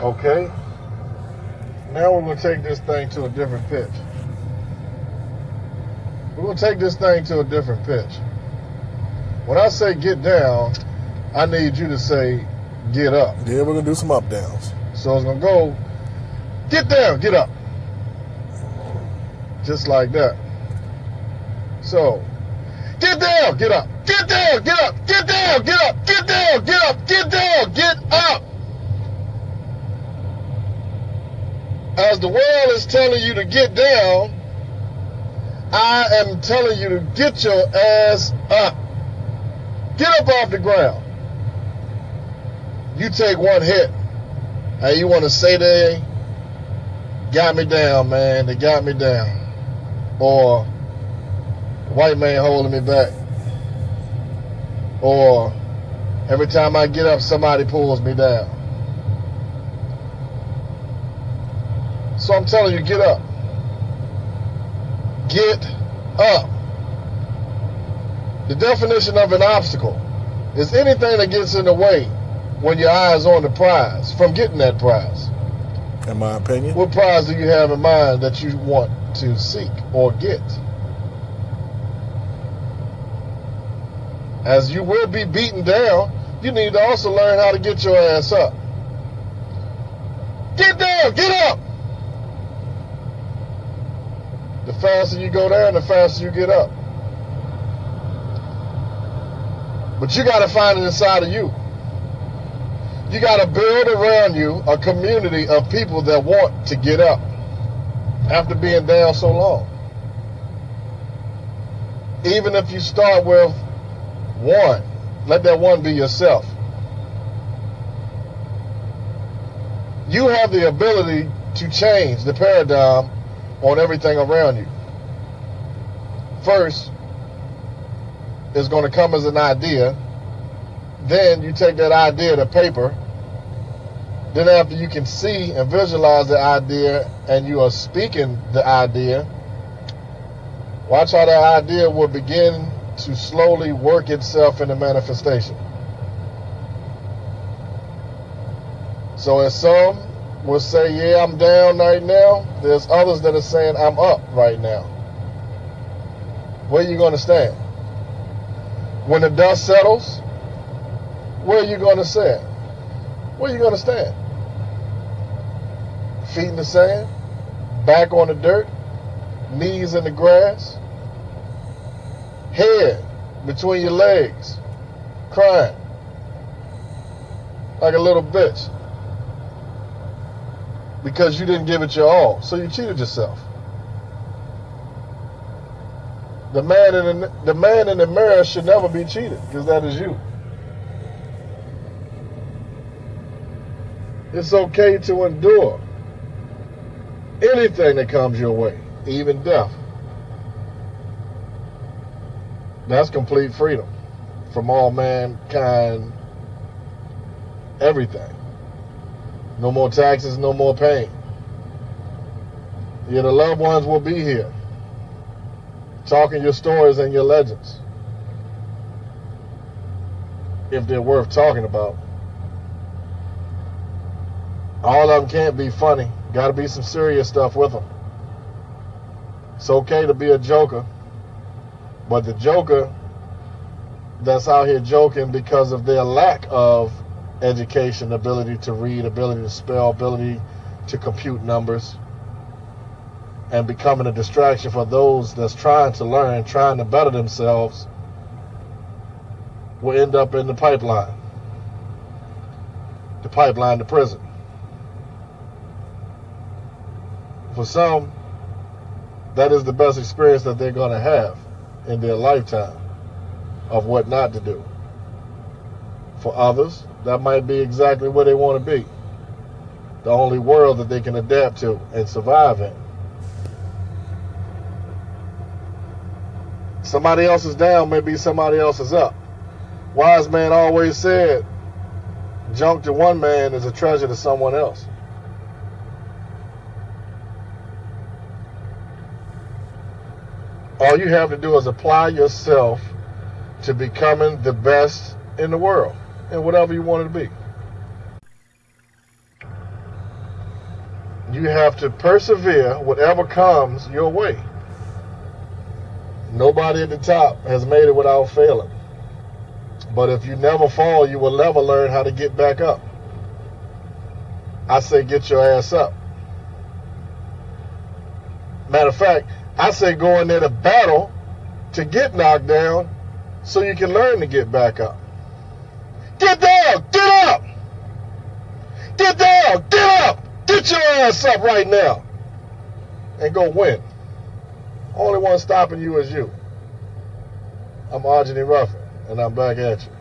Okay. Now we're going to take this thing to a different pitch. We're going to take this thing to a different pitch. When I say get down, I need you to say get up. Yeah, we're gonna do some up downs. So it's gonna go get down, get up. Just like that. So get down, get up, get down, get up, get down, get up, get down, get up, get down, get up. As the world is telling you to get down, I am telling you to get your ass up. Get up off the ground. You take one hit. Hey, you want to say they got me down, man. They got me down. Or white man holding me back. Or every time I get up, somebody pulls me down. So I'm telling you, get up. Get up. The definition of an obstacle is anything that gets in the way when your eye is on the prize from getting that prize. In my opinion. What prize do you have in mind that you want to seek or get? As you will be beaten down, you need to also learn how to get your ass up. Get down, get up. The faster you go down, the faster you get up. But you got to find it inside of you. You got to build around you a community of people that want to get up after being down so long. Even if you start with one, let that one be yourself. You have the ability to change the paradigm on everything around you. First, is going to come as an idea. Then you take that idea to paper. Then after you can see and visualize the idea and you are speaking the idea, watch how that idea will begin to slowly work itself into manifestation. So as some will say, yeah, I'm down right now, there's others that are saying, I'm up right now. Where are you going to stand? When the dust settles, where are you going to stand? Where are you going to stand? Feet in the sand, back on the dirt, knees in the grass, head between your legs, crying like a little bitch because you didn't give it your all, so you cheated yourself. The man in the, the man in the mirror should never be cheated because that is you. It's okay to endure anything that comes your way, even death. That's complete freedom from all mankind, everything. No more taxes, no more pain. Your loved ones will be here talking your stories and your legends. If they're worth talking about. All of them can't be funny. Got to be some serious stuff with them. It's okay to be a joker, but the joker that's out here joking because of their lack of education, ability to read, ability to spell, ability to compute numbers, and becoming a distraction for those that's trying to learn, trying to better themselves, will end up in the pipeline. The pipeline to prison. For some, that is the best experience that they're going to have in their lifetime of what not to do. For others, that might be exactly where they want to be. The only world that they can adapt to and survive in. Somebody else is down, maybe somebody else is up. Wise man always said, junk to one man is a treasure to someone else. All you have to do is apply yourself to becoming the best in the world and whatever you want to be. you have to persevere whatever comes your way. Nobody at the top has made it without failing. But if you never fall, you will never learn how to get back up. I say get your ass up. Matter of fact, I say go in there to battle to get knocked down so you can learn to get back up. Get down! Get up! Get down! Get up! Get your ass up right now! And go win. Only one stopping you is you. I'm Arjani Ruffin, and I'm back at you.